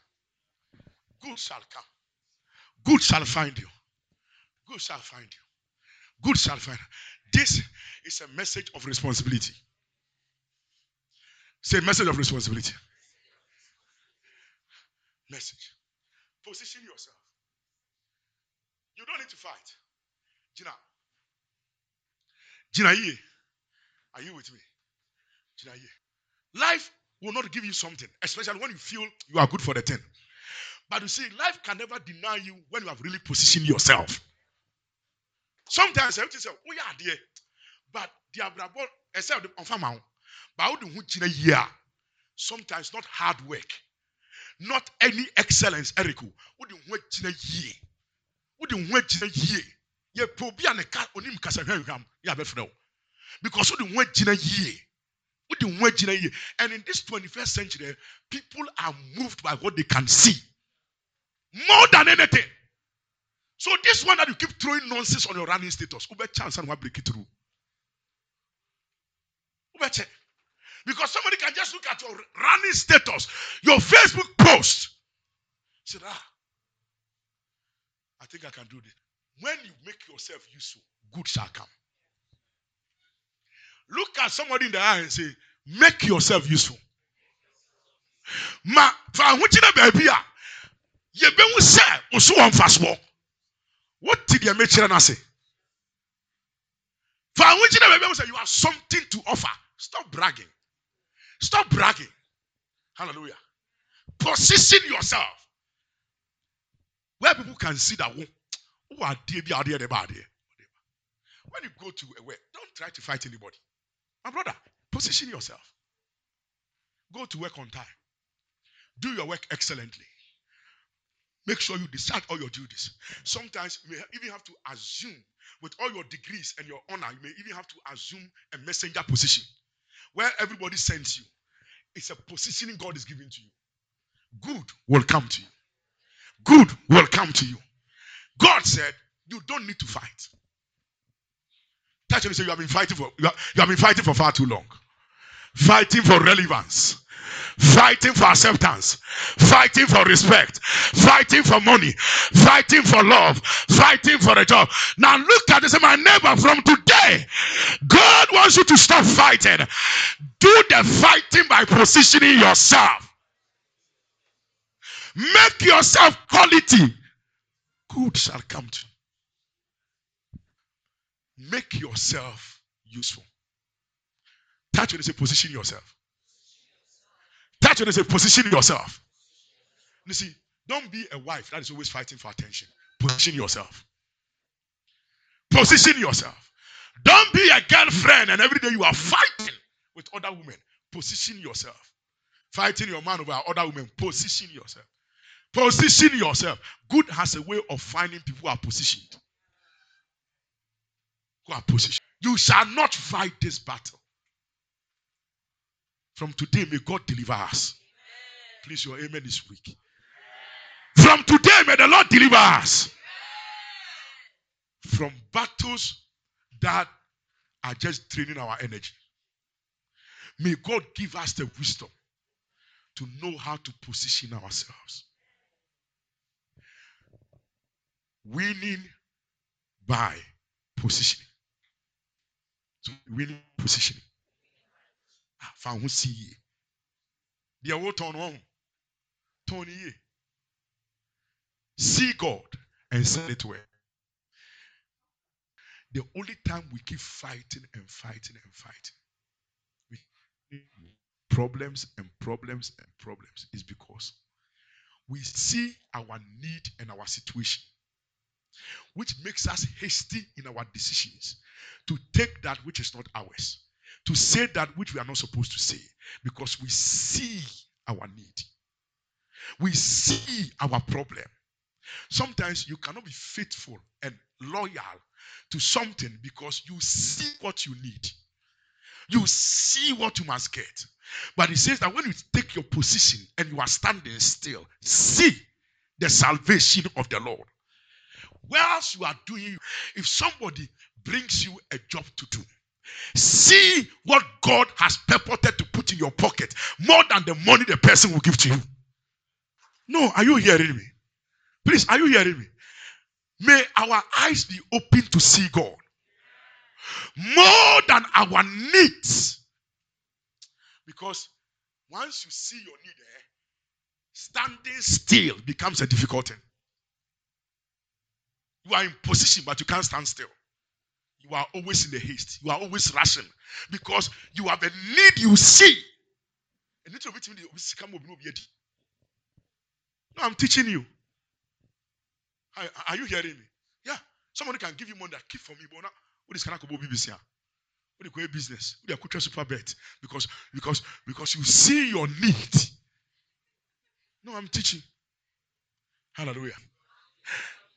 Good shall come. Good shall find you. Good shall find you. Good shall find you. This is a message of responsibility. Say message of responsibility. Message. Position yourself. You don't need to fight. Gina. Gina, are you with me? Gina, life will not give you something, especially when you feel you are good for the thing. But you see, life can never deny you when you have really positioned yourself. Sometimes I say, oh yeah, dear, but the abrabo, except on farm, but how do you? Sometimes not hard work, not any excellence, Erico. What do you year? What do you year? Ye probi aneka onim kasa hwehwam ya befrɛ wo because gyina yie what do you gyina yie and in this 21st century people are moved by what they can see More than anything. So this one that you keep throwing nonsense on your running status, Uber chance and what break it through. Check. Because somebody can just look at your running status, your Facebook post. Say, ah, I think I can do this. When you make yourself useful, good shall come. Look at somebody in the eye and say, make yourself useful. Ma, fa ahokyere baabi a yɛbɛhu sɛ nso wɔ. What did you make sure say? For ahokyere baabi a say you have something to offer. Stop bragging. Stop bragging. Hallelujah. Position yourself where people can see that oh, who are bad When you go to a work, don't try to fight anybody. My brother, position yourself. Go to work on time. Do your work excellently. Make sure you decide all your duties. Sometimes you may even have to assume, with all your degrees and your honor, you may even have to assume a messenger position where everybody sends you. It's a positioning God is giving to you. Good will come to you. Good will come to you. God said, You don't need to fight. Touch and say, You have been fighting for you have been fighting for far too long. Fighting for relevance fighting for acceptance, fighting for respect, fighting for money, fighting for love, fighting for a job. Now look at this, my neighbor, from today, God wants you to stop fighting. Do the fighting by positioning yourself. Make yourself quality. Good shall come to you. Make yourself useful. Touch and say, position yourself. Touch and say, position yourself. You see, don't be a wife that is always fighting for attention. Position yourself. Position yourself. Don't be a girlfriend and every day you are fighting with other women. Position yourself. Fighting your man over other women. Position yourself. Position yourself. Good has a way of finding people who are positioned. Who are positioned. You shall not fight this battle. From today, may God deliver us. Please, your amen is weak. From today, may the Lord deliver us from battles that are just draining our energy. May God give us the wisdom to know how to position ourselves. Winning by positioning. So winning positioning. Fa ho si yie. Deɛ wotɔn no ho. Tɔn. See God and send it well. The only time we keep fighting and fighting and fighting, problems and problems and problems is because we see our need and our situation which makes us hasty in our decisions to take that which is not ours, to say that which we are not supposed to say, because we see our need. We see our problem. Sometimes you cannot be faithful and loyal to something because you see what you need. You see what you must get. But it says that when you take your position and you are standing still, see the salvation of the Lord Whereas you are doing, if somebody brings you a job to do, see what God has purported to put in your pocket more than the money the person will give to you. No, are you hearing me? Please, are you hearing me? May our eyes be open to see God more than our needs. Because once you see your need, eh, standing still becomes a difficult thing. You are in position, but you can't stand still. You are always in the haste. You are always rushing because you have a need you see. No, I'm teaching you. Are, are you hearing me? Yeah. Somebody can give you money that keep for me, but now what is of BBC? What do you business? What do you super bet? Because because because you see your need. No, I'm teaching. Hallelujah.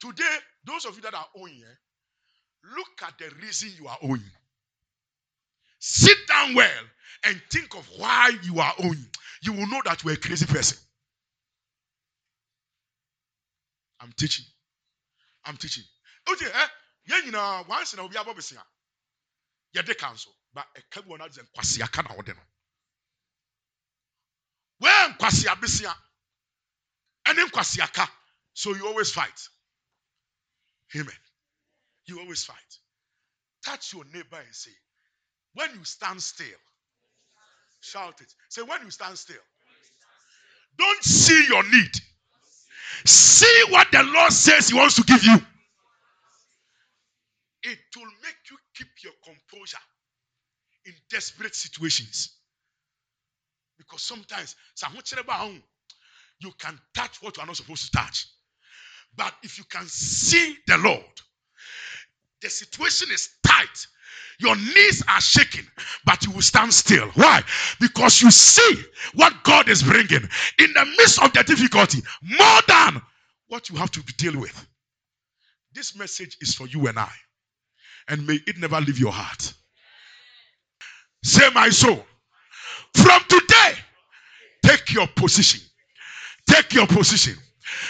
Today, those of you that are owing, eh, look at the reason you are owing. Sit down well and think of why you are owing. You will know that you're a crazy person. I'm teaching. I'm teaching. Okay, eh? Yɛn once na obi abɔ besia. Yɛde council, but ɛka bi wɔ na sɛ nkwasiaka na wɔde no. Wɛn. Ɛne nkwasiaka. So you always fight. Amen. You always fight. Touch your neighbor and say, when you stand still, shout it. Say, when you stand still, don't see your need. See what the Lord says He wants to give you. It will make you keep your composure in desperate situations. Because sometimes oh, you can touch what you are not supposed to touch. But if you can see the Lord, the situation is tight. Your knees are shaking, but you will stand still. Why? Because you see what God is bringing in the midst of the difficulty more than what you have to deal with. This message is for you and I, and may it never leave your heart. Say, my soul, from today, take your position. Take your position.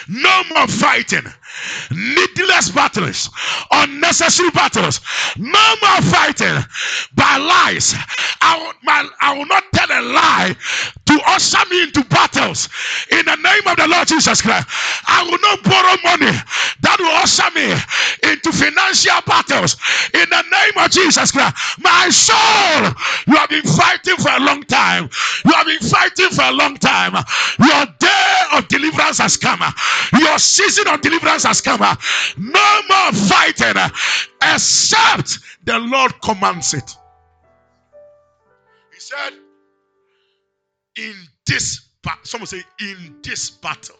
No more fighting. Needless battles. Unnecessary battles. No more fighting by lies. I will, my, I will not tell a lie to usher me into battles. In the name of the Lord Jesus Christ. I will not borrow money that will usher me into financial battles. In the name of Jesus Christ. My soul, you have been fighting for a long time. You have been fighting for a long time. Your day of deliverance has come. Your season of deliverance has come. No more fighting except the Lord commands it. He said, In this battle, someone say, In this battle.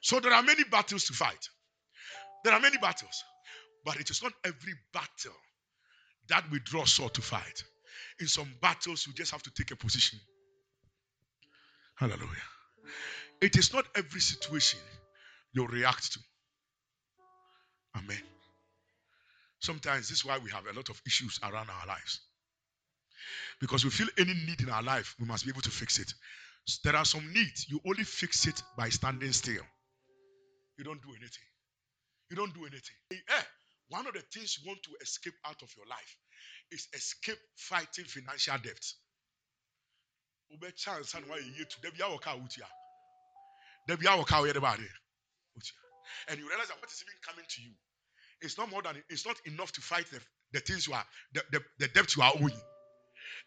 So there are many battles to fight. There are many battles, but it is not every battle that we draw sword to fight. In some battles, you just have to take a position. Hallelujah. It is not every situation you react to. Amen. Sometimes this is why we have a lot of issues around our lives. Because we feel any need in our life, we must be able to fix it. There are some needs, you only fix it by standing still. You don't do anything. You don't do anything. Eh, one of the things you want to escape out of your life is escape fighting financial debt. Chance and why you to and you realize that what is even coming to you it's not more than it's not enough to fight the, the things you are the, the, the debt you are owing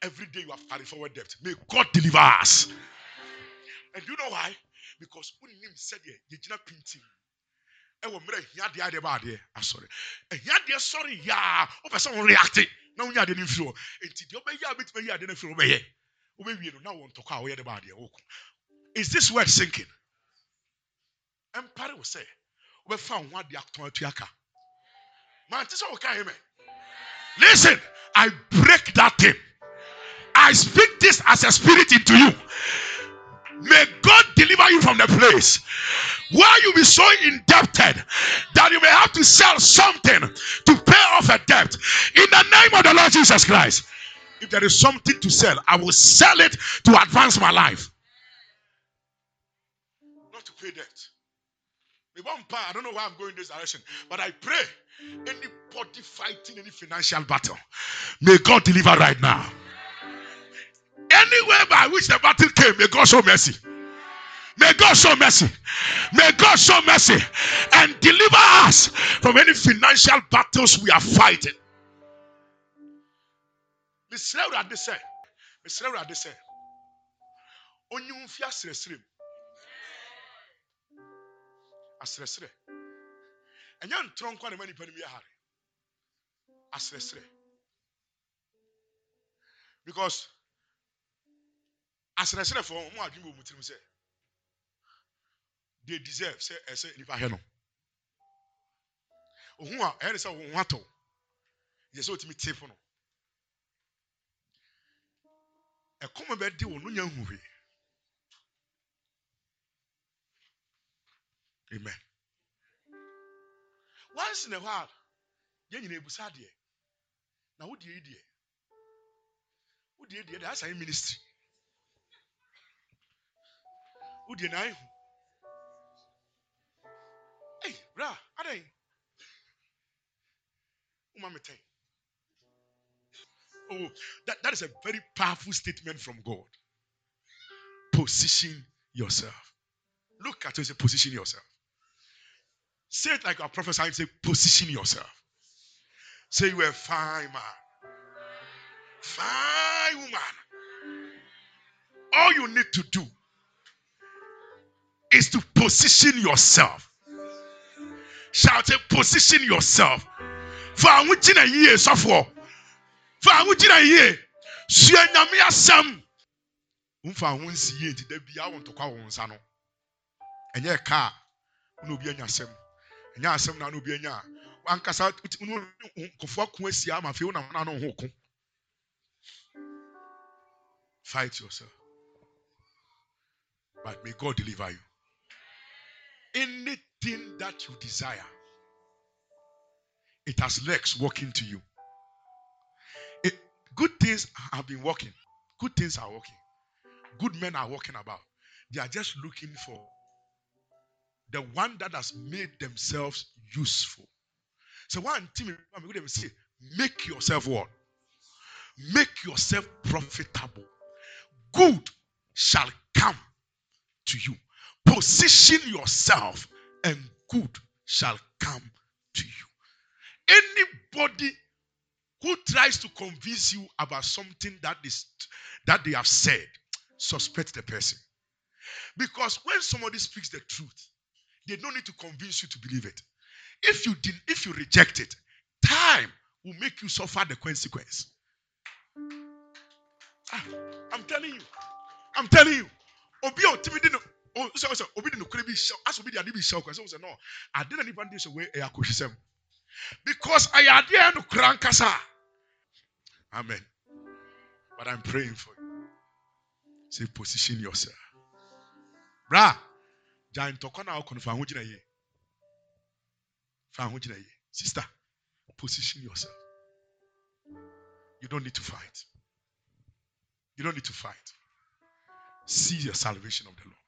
every day you have carried forward debt may god deliver us. And you know why? Because wonim sɛdeɛ yɛgyina pintim ɛwɔ mmerɛ hiadeɛ adeɛ ba adeɛ asɔre ɛhiadeɛ sɔre yaa wopɛ sɛ wo reacte na wonya adeɛ no mfiri hɔ enti deɛ wobɛyɛ a bɛtumi ayi adeɛ no afiri wobɛyɛ wobɛwie no na wɔ ntɔkɔ a woyɛ de ba adeɛ woko is this word sinking mpare wo sɛ wobɛfa wo ho ade atɔn atua ka mante sɛ woka amen listen i break that thing. I speak this as a spirit into you. May god deliver you from the place where you be so indebted that you may have to sell something to pay off a debt. In the name of the lord jesus christ if there is something to sell i will sell it to advance my life I don't know why I'm going this direction, but I pray anybody fighting any financial battle, may God deliver right now. Anywhere by which the battle came, may God show mercy. May God show mercy. May God show mercy and deliver us from any financial battles we are fighting. Mr. Radise, Mr. Radise, Onyumfia Sresrim. Asrɛsrɛ ɛnyɛ ntorɔ nkwa na ma nipa bi ahare asrɛsrɛ because asrɛsrɛfoɔ ɔmo adwene wɔ mu tirim sɛ they deserve sɛ ɛsɛ nipa hɛ no. Ohun a ɛyɛ de sɛ ohun atɔ yɛ sɛ otumi te fo no. Ɛkɔm bɛ di no nya nhuhwe. Amen. Once in a while, yɛn nyina ebusa adeɛ na wo yi deɛ wo deɛ deɛ yɛ ministry wo deɛ na ayihu Bra, adɛn? Umame ten. Oh, that, that is a very powerful statement from God. Position yourself. Look at you say, position yourself. Say it like a prophesying, say, position yourself. Say you are a fine man. Fine woman. All you need to do is to position yourself. Shout it, position yourself. For a year, suffer. fa ho gyina yie sua nyame asɛm womfa ho nsi yie nti da bia wo ntɔkwa wo nsa no ɛnyɛ ka a na obi ɛnyɛ asɛm na na obi anya a nkɔfoɔ ako ama ko fight yourself but may God deliver you anything that you desire it has legs walking to you eh, Good things have been working. Good things are working. Good men are walking about. They are just looking for the one that has made themselves useful. So one team them say, make yourself what? Make yourself profitable. Good shall come to you. Position yourself, and good shall come to you. Anybody who tries to convince you about something that is that they have said, suspect the person. Because when somebody speaks the truth, they don't need to convince you to believe it. If you did, if you reject it, time will make you suffer the consequence. Ah, I'm telling you. I'm telling you. Obi otimidi no. Oh, so so obi no kure bi show. As obi di ade bi show. So so no. I didn't even do so way e akoshisem. Because I had no krankasa. Amen. But I'm praying for you. Say, position yourself. Giant tokona okon fa ho ye. Fa ho. Sister, position yourself. You don't need to fight. You don't need to fight. See the salvation of the Lord.